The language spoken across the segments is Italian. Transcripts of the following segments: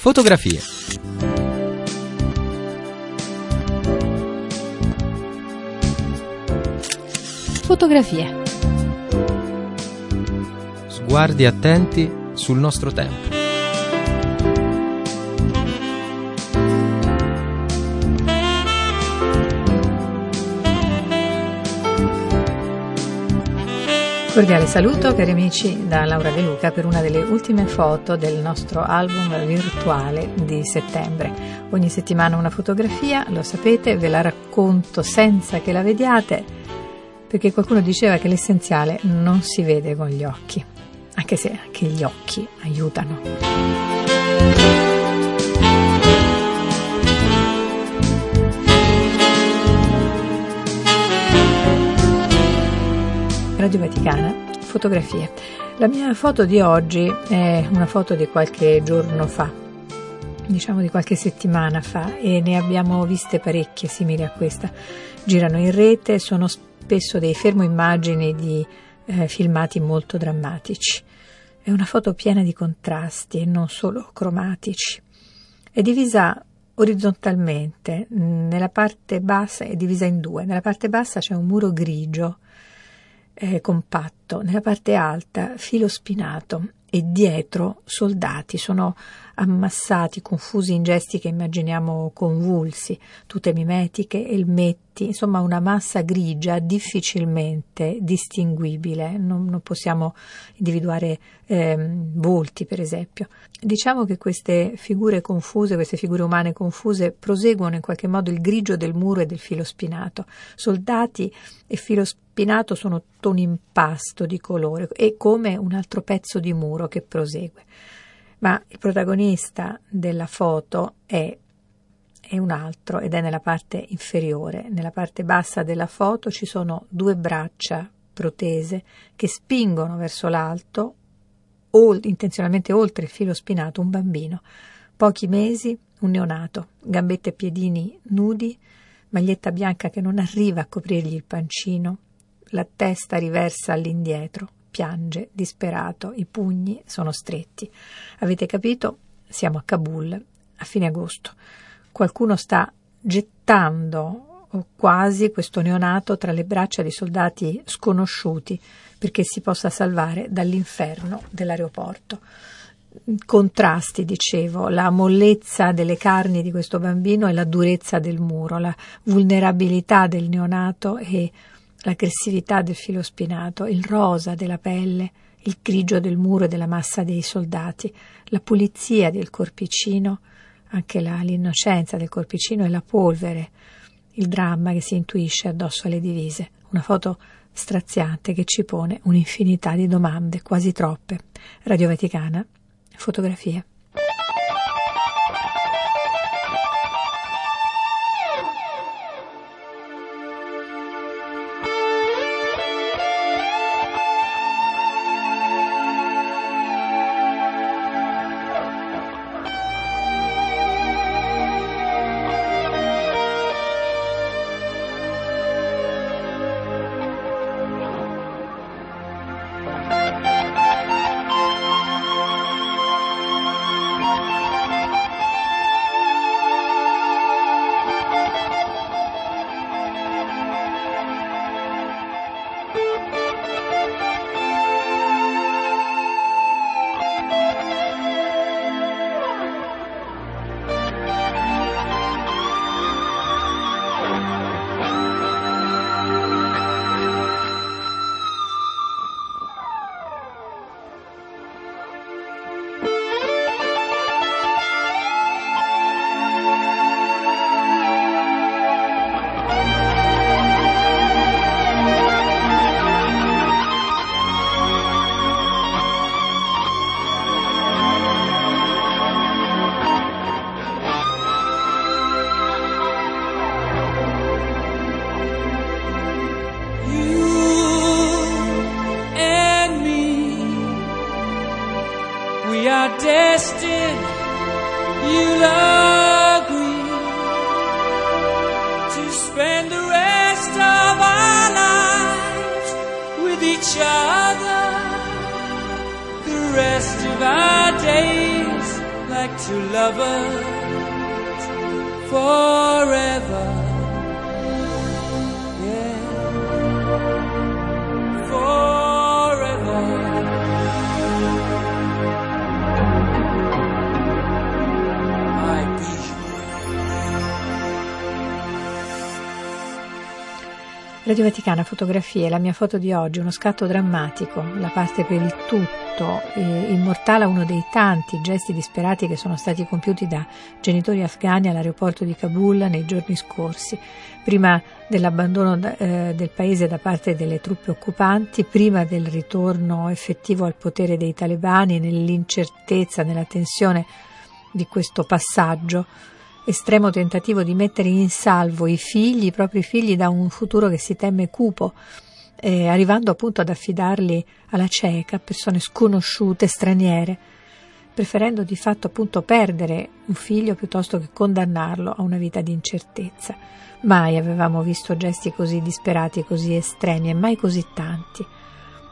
Fotografie. Fotografie. Sguardi attenti sul nostro tempo. Cordiale saluto cari amici da Laura De Luca per una delle ultime foto del nostro album virtuale di settembre. Ogni settimana una fotografia, lo sapete, ve la racconto senza che la vediate, perché qualcuno diceva che l'essenziale non si vede con gli occhi, anche se anche gli occhi aiutano. Radio Vaticana, fotografie. La mia foto di oggi è una foto di qualche giorno fa, diciamo di qualche settimana fa, e ne abbiamo viste parecchie simili a questa. Girano in rete, sono spesso dei fermo immagini di eh, filmati molto drammatici. È una foto piena di contrasti e non solo cromatici. È divisa orizzontalmente, nella parte bassa è divisa in due, nella parte bassa c'è un muro grigio eh, compatto, nella parte alta filo spinato e dietro soldati sono ammassati, confusi in gesti che immaginiamo convulsi, tute mimetiche, elmetti, insomma una massa grigia difficilmente distinguibile, non, non possiamo individuare ehm, volti per esempio. Diciamo che queste figure confuse, queste figure umane confuse, proseguono in qualche modo il grigio del muro e del filo spinato. Soldati e filo spinato sono tutto un impasto di colore e come un altro pezzo di muro che prosegue ma il protagonista della foto è, è, un altro ed è nella parte inferiore. Nella parte bassa della foto ci sono due braccia protese che spingono verso l'alto, o, intenzionalmente oltre il filo spinato, un bambino. Pochi mesi, un neonato, gambette e piedini nudi, maglietta bianca che non arriva a coprirgli il pancino, la testa riversa all'indietro, piange, disperato, i pugni sono stretti. Avete capito? Siamo a Kabul, a fine agosto. Qualcuno sta gettando o quasi questo neonato tra le braccia di soldati sconosciuti perché si possa salvare dall'inferno dell'aeroporto. Contrasti, dicevo, la mollezza delle carni di questo bambino e la durezza del muro, la vulnerabilità del neonato e l'aggressività del filo spinato, il rosa della pelle, il grigio del muro e della massa dei soldati, la pulizia del corpicino, anche la, l'innocenza del corpicino e la polvere, il dramma che si intuisce addosso alle divise. Una foto straziante che ci pone un'infinità di domande, quasi troppe. Radio Vaticana, fotografie. we are destined, you agree to spend the rest of our lives with each other. The rest of our days like two lovers forever. Radio Vaticana Fotografie, la mia foto di oggi, uno scatto drammatico, la parte per il tutto, eh, immortala uno dei tanti gesti disperati che sono stati compiuti da genitori afghani all'aeroporto di Kabul nei giorni scorsi, prima dell'abbandono da- eh, del paese da parte delle truppe occupanti, prima del ritorno effettivo al potere dei talebani, nell'incertezza, nella tensione di questo passaggio estremo tentativo di mettere in salvo i figli, i propri figli, da un futuro che si teme cupo, eh, arrivando appunto ad affidarli alla cieca, persone sconosciute, straniere, preferendo di fatto appunto perdere un figlio piuttosto che condannarlo a una vita di incertezza. Mai avevamo visto gesti così disperati, così estremi e mai così tanti.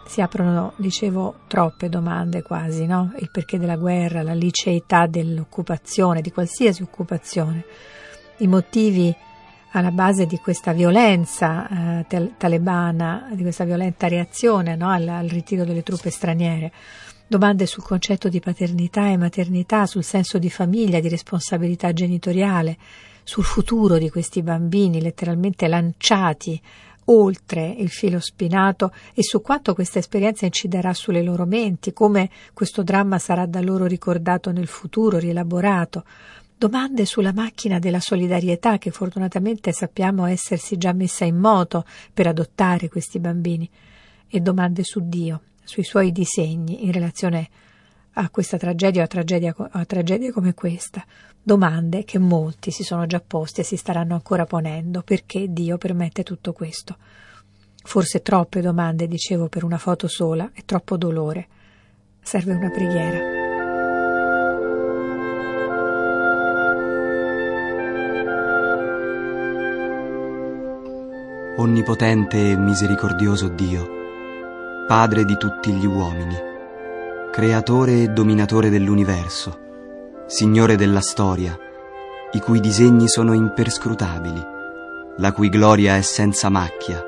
Si aprono, dicevo, troppe domande quasi, no? Il perché della guerra, la liceità dell'occupazione, di qualsiasi occupazione, i motivi alla base di questa violenza eh, talebana, di questa violenta reazione no? al, al ritiro delle truppe straniere. Domande sul concetto di paternità e maternità, sul senso di famiglia, di responsabilità genitoriale, sul futuro di questi bambini letteralmente lanciati oltre il filo spinato e su quanto questa esperienza inciderà sulle loro menti, come questo dramma sarà da loro ricordato nel futuro, rielaborato. Domande sulla macchina della solidarietà che fortunatamente sappiamo essersi già messa in moto per adottare questi bambini e domande su Dio, sui suoi disegni in relazione a questa tragedia o a, tragedia, tragedie come questa. Domande che molti si sono già posti e si staranno ancora ponendo. Perché Dio permette tutto questo? Forse troppe domande, dicevo, per una foto sola e troppo dolore. Serve una preghiera. Onnipotente e misericordioso Dio, Padre di tutti gli uomini, Creatore e dominatore dell'universo, Signore della storia, i cui disegni sono imperscrutabili, la cui gloria è senza macchia,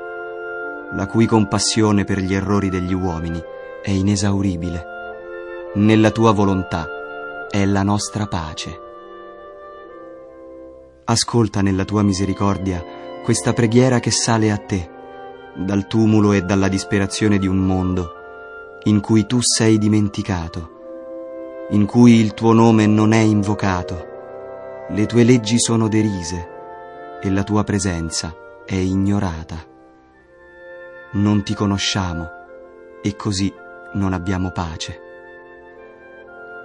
la cui compassione per gli errori degli uomini è inesauribile. Nella tua volontà è la nostra pace. Ascolta nella tua misericordia questa preghiera che sale a te, dal tumulo e dalla disperazione di un mondo in cui tu sei dimenticato, in cui il tuo nome non è invocato, le tue leggi sono derise e la tua presenza è ignorata. Non ti conosciamo e così non abbiamo pace.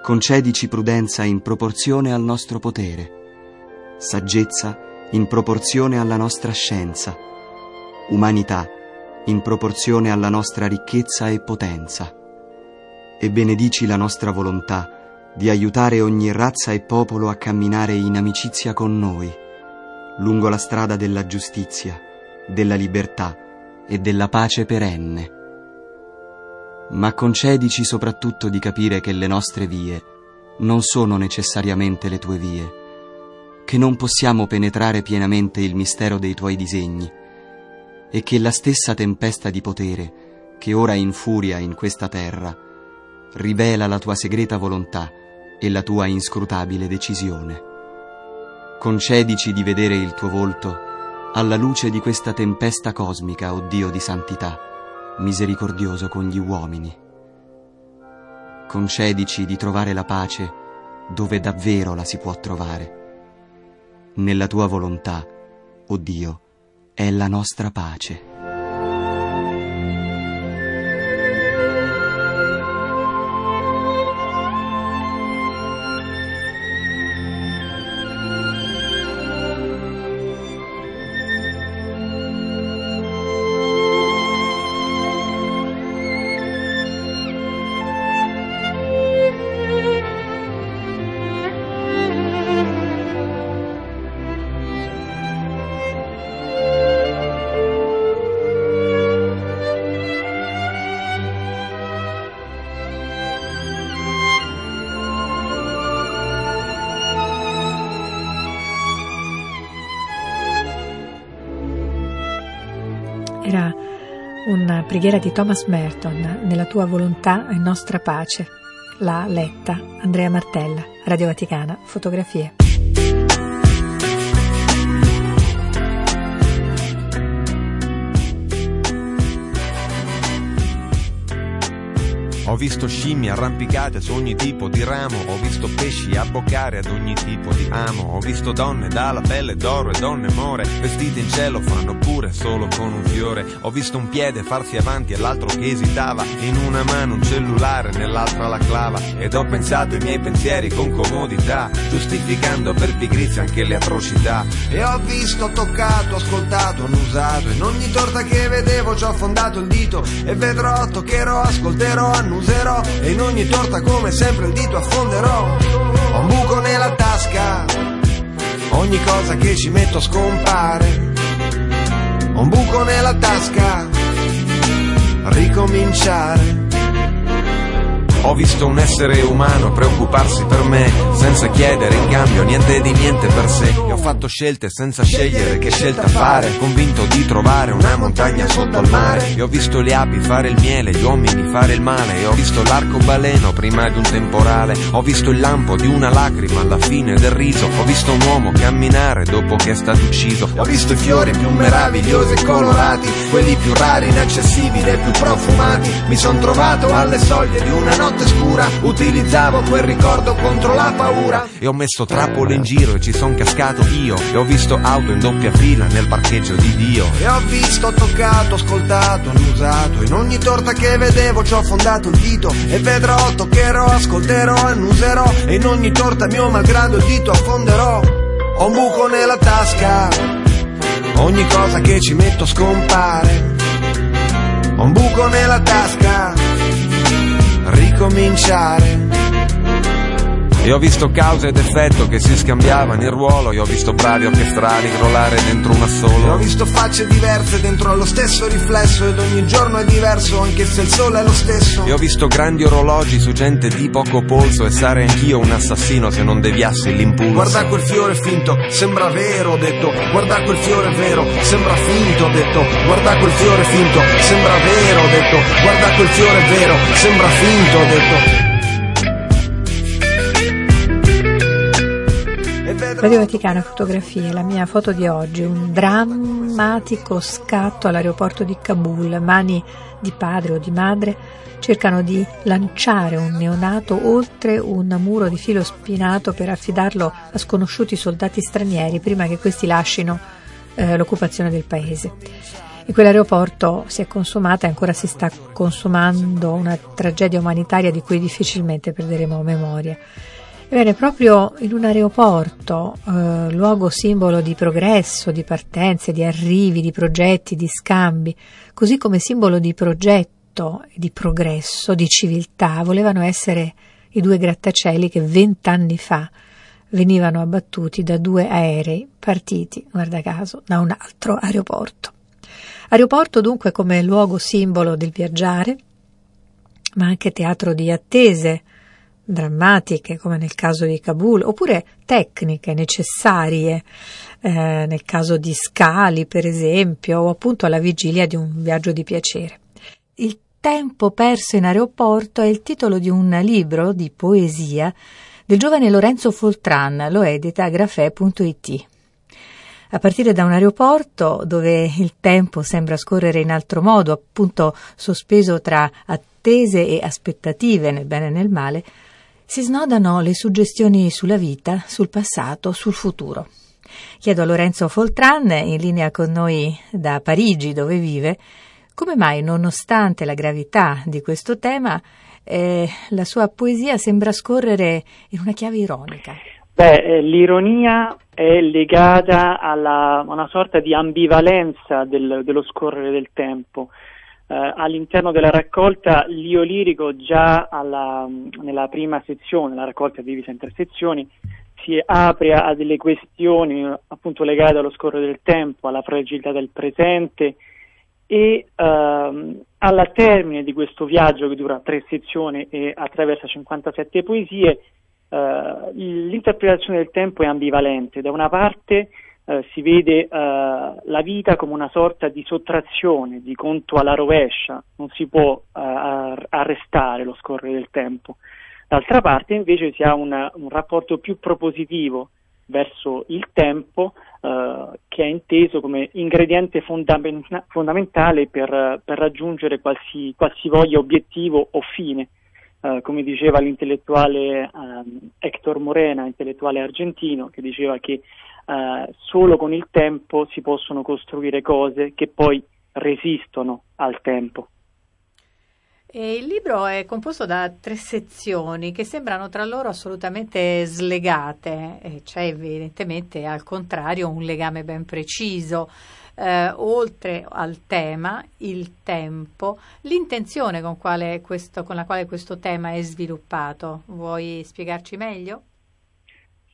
Concedici prudenza in proporzione al nostro potere, saggezza in proporzione alla nostra scienza, umanità in proporzione alla nostra ricchezza e potenza. E benedici la nostra volontà di aiutare ogni razza e popolo a camminare in amicizia con noi, lungo la strada della giustizia, della libertà e della pace perenne. Ma concedici soprattutto di capire che le nostre vie non sono necessariamente le tue vie, che non possiamo penetrare pienamente il mistero dei tuoi disegni e che la stessa tempesta di potere che ora infuria in questa terra rivela la tua segreta volontà e la tua inscrutabile decisione. Concedici di vedere il tuo volto alla luce di questa tempesta cosmica, o Dio di santità, misericordioso con gli uomini. Concedici di trovare la pace dove davvero la si può trovare. Nella tua volontà, o Dio, è la nostra pace. Preghiera di Thomas Merton, Nella tua volontà è nostra pace. L'ha letta Andrea Martella, Radio Vaticana, fotografie. Ho visto scimmie arrampicate su ogni tipo di ramo, ho visto pesci abboccare ad ogni tipo di amo, ho visto donne dalla pelle d'oro e donne more, vestite in cielo fanno pure solo con un fiore, ho visto un piede farsi avanti e l'altro che esitava, in una mano un cellulare, nell'altra la clava, ed ho pensato i miei pensieri con comodità, giustificando per pigrizia anche le atrocità. E ho visto, toccato, ascoltato, annusato, in ogni torta che vedevo ci ho affondato il dito, e vedrò, toccherò, ascolterò, annusato userò e in ogni torta come sempre il dito affonderò. Ho un buco nella tasca, ogni cosa che ci metto scompare. Ho un buco nella tasca, ricominciare. Ho visto un essere umano preoccuparsi per me, senza chiedere in cambio niente di niente per sé. E ho fatto scelte senza scegliere che scelta fare, convinto di trovare una montagna sotto al mare. E ho visto le api fare il miele, gli uomini fare il male. E ho visto l'arcobaleno prima di un temporale. Ho visto il lampo di una lacrima alla fine del riso. Ho visto un uomo camminare dopo che è stato ucciso. Ho visto i fiori più meravigliosi e colorati, quelli più rari, inaccessibili e più profumati. Mi son trovato alle soglie di una notte notte scura utilizzavo quel ricordo contro la paura. E ho messo trappole in giro e ci son cascato io. E ho visto auto in doppia fila nel parcheggio di Dio. E ho visto, toccato, ascoltato, annusato in ogni torta che vedevo ci ho fondato il dito. E vedrò, toccherò, ascolterò, annuserò. E in ogni torta mio malgrado il dito affonderò. Ho un buco nella tasca. Ogni cosa che ci metto scompare. Ho un buco nella tasca ricominciare e ho visto causa ed effetto che si scambiavano il ruolo. E ho visto bravi orchestrali crollare dentro una sola. E ho visto facce diverse dentro lo stesso riflesso. Ed ogni giorno è diverso, anche se il sole è lo stesso. E ho visto grandi orologi su gente di poco polso. E sarei anch'io un assassino se non deviassi l'impulso. Guarda quel fiore finto, sembra vero, ho detto. Guarda quel fiore vero, sembra finto, ho detto. Guarda quel fiore finto, sembra vero, ho detto. Guarda quel fiore vero, sembra finto, ho detto. Radio Vaticana Fotografie, la mia foto di oggi, un drammatico scatto all'aeroporto di Kabul, mani di padre o di madre cercano di lanciare un neonato oltre un muro di filo spinato per affidarlo a sconosciuti soldati stranieri prima che questi lasciino eh, l'occupazione del paese. In quell'aeroporto si è consumata e ancora si sta consumando una tragedia umanitaria di cui difficilmente perderemo memoria. Ebbene, proprio in un aeroporto, eh, luogo simbolo di progresso, di partenze, di arrivi, di progetti, di scambi, così come simbolo di progetto, di progresso, di civiltà, volevano essere i due grattacieli che vent'anni fa venivano abbattuti da due aerei partiti, guarda caso, da un altro aeroporto. Aeroporto dunque come luogo simbolo del viaggiare, ma anche teatro di attese, drammatiche come nel caso di Kabul, oppure tecniche necessarie eh, nel caso di scali, per esempio, o appunto alla vigilia di un viaggio di piacere. Il tempo perso in aeroporto è il titolo di un libro di poesia del giovane Lorenzo Foltran, lo edita grafè.it. A partire da un aeroporto dove il tempo sembra scorrere in altro modo, appunto sospeso tra attese e aspettative nel bene e nel male, si snodano le suggestioni sulla vita, sul passato, sul futuro. Chiedo a Lorenzo Foltran, in linea con noi da Parigi, dove vive, come mai, nonostante la gravità di questo tema, eh, la sua poesia sembra scorrere in una chiave ironica. Beh, eh, l'ironia è legata a una sorta di ambivalenza del, dello scorrere del tempo all'interno della raccolta l'io lirico già alla, nella prima sezione, la raccolta divisa in tre sezioni, si apre a delle questioni appunto legate allo scorrere del tempo, alla fragilità del presente e ehm, alla termine di questo viaggio che dura tre sezioni e attraversa 57 poesie, eh, l'interpretazione del tempo è ambivalente. Da una parte eh, si vede eh, la vita come una sorta di sottrazione, di conto alla rovescia, non si può eh, arrestare lo scorrere del tempo. D'altra parte invece si ha una, un rapporto più propositivo verso il tempo eh, che è inteso come ingrediente fondamenta- fondamentale per, per raggiungere qualsi, qualsivoglia obiettivo o fine. Uh, come diceva l'intellettuale um, Hector Morena, intellettuale argentino, che diceva che uh, solo con il tempo si possono costruire cose che poi resistono al tempo. E il libro è composto da tre sezioni che sembrano tra loro assolutamente slegate, c'è evidentemente al contrario un legame ben preciso. Eh, oltre al tema, il tempo, l'intenzione con, questo, con, la quale questo tema è sviluppato. Vuoi spiegarci meglio?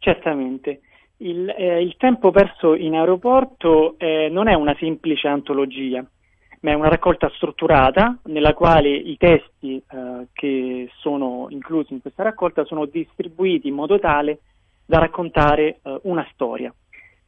Certamente. Il, eh, il tempo perso in aeroporto eh, non è una semplice antologia ma è una raccolta strutturata nella quale i testi eh, che sono inclusi in questa raccolta sono distribuiti in modo tale da raccontare eh, una storia.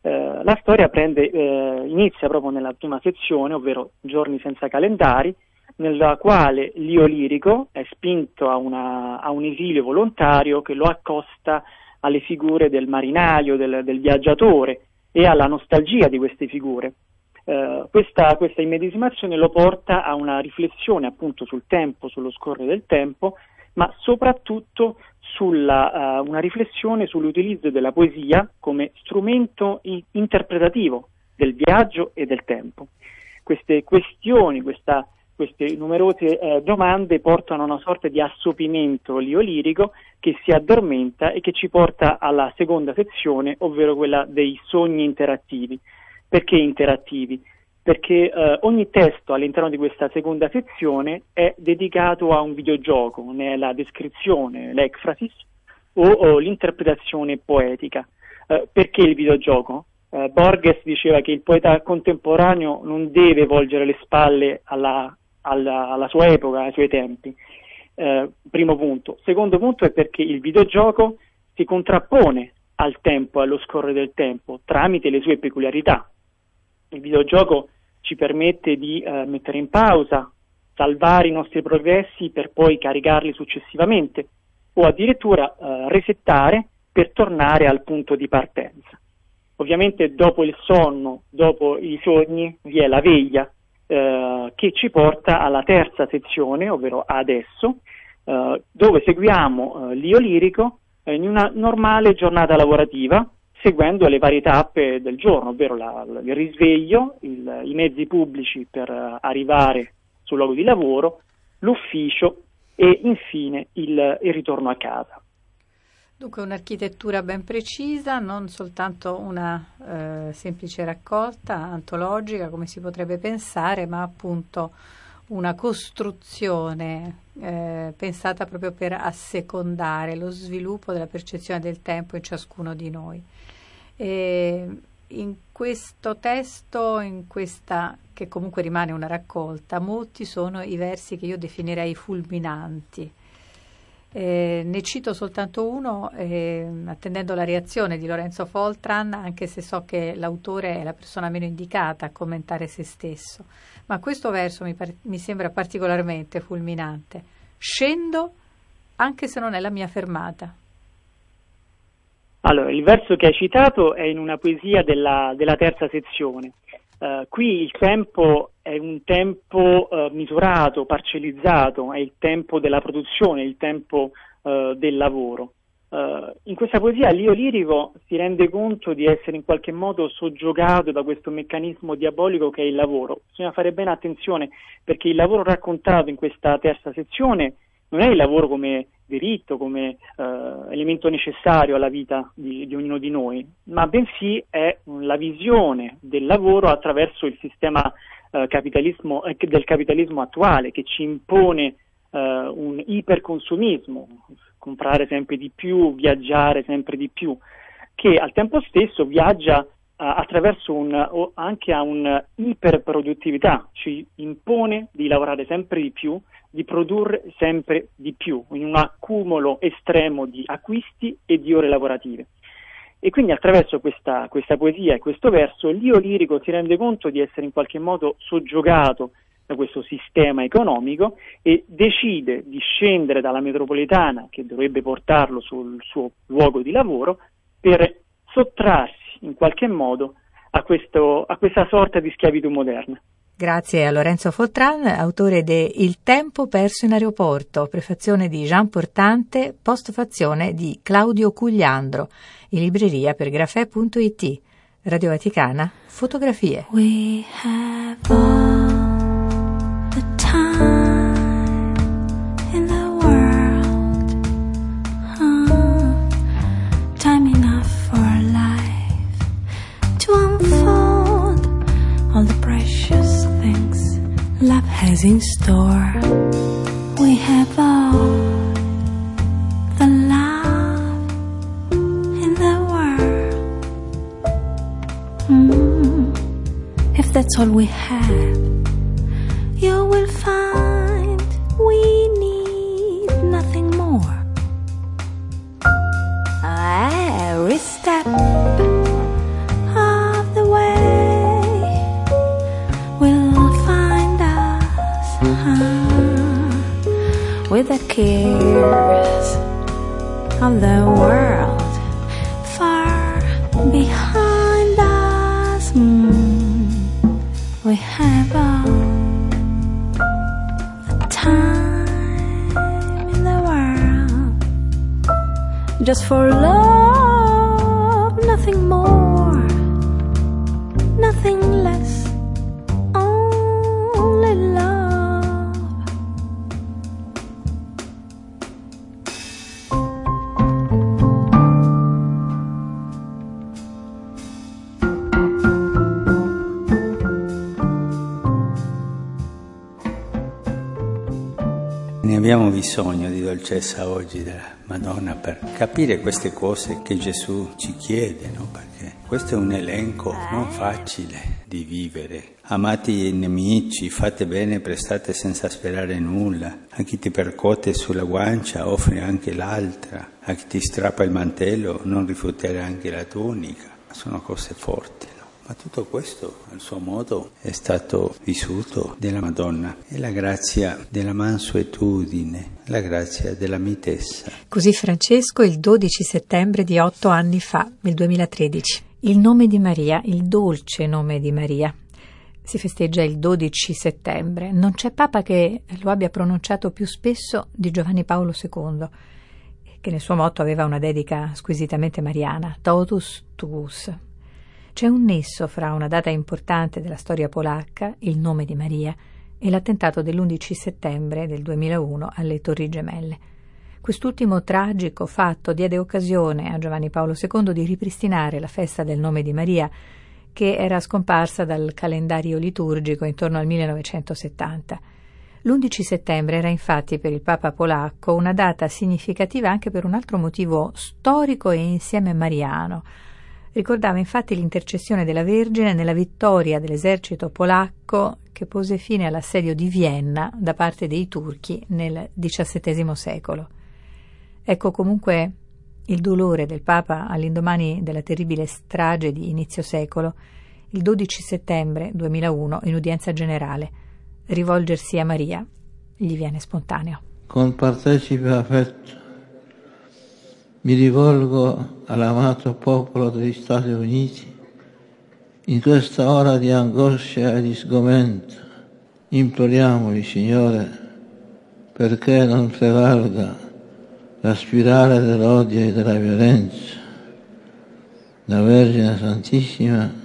Eh, la storia prende, eh, inizia proprio nella prima sezione, ovvero Giorni senza calendari, nella quale l'io lirico è spinto a, una, a un esilio volontario che lo accosta alle figure del marinaio, del, del viaggiatore e alla nostalgia di queste figure. Eh, questa, questa, immedesimazione lo porta a una riflessione appunto sul tempo, sullo scorrere del tempo, ma soprattutto sulla, uh, una riflessione sull'utilizzo della poesia come strumento i- interpretativo del viaggio e del tempo. Queste questioni, questa, queste numerose eh, domande portano a una sorta di assopimento lirico che si addormenta e che ci porta alla seconda sezione, ovvero quella dei sogni interattivi. Perché interattivi? Perché eh, ogni testo all'interno di questa seconda sezione è dedicato a un videogioco, nella descrizione, l'ecfrasis o, o l'interpretazione poetica. Eh, perché il videogioco? Eh, Borges diceva che il poeta contemporaneo non deve volgere le spalle alla, alla, alla sua epoca, ai suoi tempi. Eh, primo punto. Secondo punto è perché il videogioco si contrappone al tempo, allo scorrere del tempo, tramite le sue peculiarità. Il videogioco ci permette di eh, mettere in pausa, salvare i nostri progressi per poi caricarli successivamente o addirittura eh, resettare per tornare al punto di partenza. Ovviamente dopo il sonno, dopo i sogni, vi è la veglia eh, che ci porta alla terza sezione, ovvero adesso, eh, dove seguiamo eh, l'io lirico in una normale giornata lavorativa seguendo le varie tappe del giorno, ovvero la, il risveglio, il, i mezzi pubblici per uh, arrivare sul luogo di lavoro, l'ufficio e infine il, il ritorno a casa. Dunque un'architettura ben precisa, non soltanto una eh, semplice raccolta antologica come si potrebbe pensare, ma appunto una costruzione eh, pensata proprio per assecondare lo sviluppo della percezione del tempo in ciascuno di noi. E in questo testo, in questa che comunque rimane una raccolta, molti sono i versi che io definirei fulminanti. Eh, ne cito soltanto uno, eh, attendendo la reazione di Lorenzo Foltran, anche se so che l'autore è la persona meno indicata a commentare se stesso. Ma questo verso mi, par- mi sembra particolarmente fulminante. Scendo anche se non è la mia fermata. Allora, il verso che hai citato è in una poesia della, della terza sezione. Uh, qui il tempo è un tempo uh, misurato, parcellizzato, è il tempo della produzione, il tempo uh, del lavoro. in questa poesia l'io lirico si rende conto di essere in qualche modo soggiogato da questo meccanismo diabolico che è il lavoro. Bisogna fare bene attenzione perché il lavoro raccontato in questa terza sezione non è il lavoro come diritto, come eh, elemento necessario alla vita di, di, ognuno di noi, ma bensì è la visione del lavoro attraverso il sistema eh, capitalismo, eh, del capitalismo attuale che ci impone eh, un iperconsumismo, comprare sempre di più, viaggiare sempre di più, che al tempo stesso viaggia attraverso un, anche a un'iperproduttività, ci impone di lavorare sempre di più, di produrre sempre di più, in un accumulo estremo di acquisti e di ore lavorative. E quindi attraverso questa, questa poesia e questo verso l'io lirico si rende conto di essere in qualche modo soggiogato da questo sistema economico e decide di scendere dalla metropolitana che dovrebbe portarlo sul suo luogo di lavoro per sottrarsi in qualche modo a, questo, a questa sorta di schiavitù moderna. Grazie a Lorenzo Foltran, autore de Il tempo perso in aeroporto, prefazione di Jean Portante, postfazione di Claudio Cugliandro, in libreria per grafè.it. Radio Vaticana, fotografie. Love has in store. We have all the love in the world. Mm. If that's all we have, you will find the cares of the world far behind us. Mm, we have all the time in the world. Just for love, nothing more, bisogno di dolcezza oggi della Madonna per capire queste cose che Gesù ci chiede, no? Perché questo è un elenco non facile di vivere. Amate i nemici, fate bene, prestate senza sperare nulla. A chi ti percote sulla guancia offri anche l'altra. A chi ti strappa il mantello non rifiutare anche la tunica. Sono cose forti. Ma tutto questo, al suo modo, è stato vissuto della Madonna. È la grazia della mansuetudine, la grazia della mitezza. Così Francesco il 12 settembre di otto anni fa, nel 2013. Il nome di Maria, il dolce nome di Maria. Si festeggia il 12 settembre. Non c'è papa che lo abbia pronunciato più spesso di Giovanni Paolo II, che nel suo motto aveva una dedica squisitamente mariana, Totus Tuus. C'è un nesso fra una data importante della storia polacca, il nome di Maria, e l'attentato dell'11 settembre del 2001 alle Torri Gemelle. Quest'ultimo tragico fatto diede occasione a Giovanni Paolo II di ripristinare la festa del nome di Maria, che era scomparsa dal calendario liturgico intorno al 1970. L'11 settembre era infatti per il Papa polacco una data significativa anche per un altro motivo storico e insieme mariano. Ricordava infatti l'intercessione della Vergine nella vittoria dell'esercito polacco che pose fine all'assedio di Vienna da parte dei turchi nel XVII secolo. Ecco comunque il dolore del Papa all'indomani della terribile strage di inizio secolo, il 12 settembre 2001 in udienza generale. Rivolgersi a Maria gli viene spontaneo. Con partecipe affetto mi rivolgo all'amato popolo degli Stati Uniti in questa ora di angoscia e di sgomento. Imploriamoli, Signore, perché non prevalga la spirale dell'odio e della violenza. La Vergine Santissima,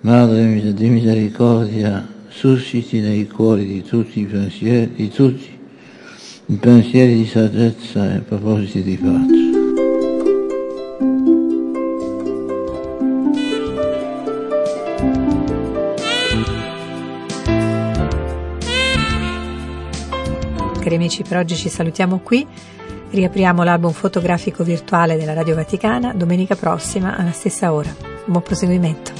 Madre di misericordia, susciti nei cuori di tutti i pensieri, di tutti i pensieri di saggezza e propositi di pace. Cari amici, per oggi ci salutiamo qui. Riapriamo l'album fotografico virtuale della Radio Vaticana domenica prossima alla stessa ora. Buon proseguimento.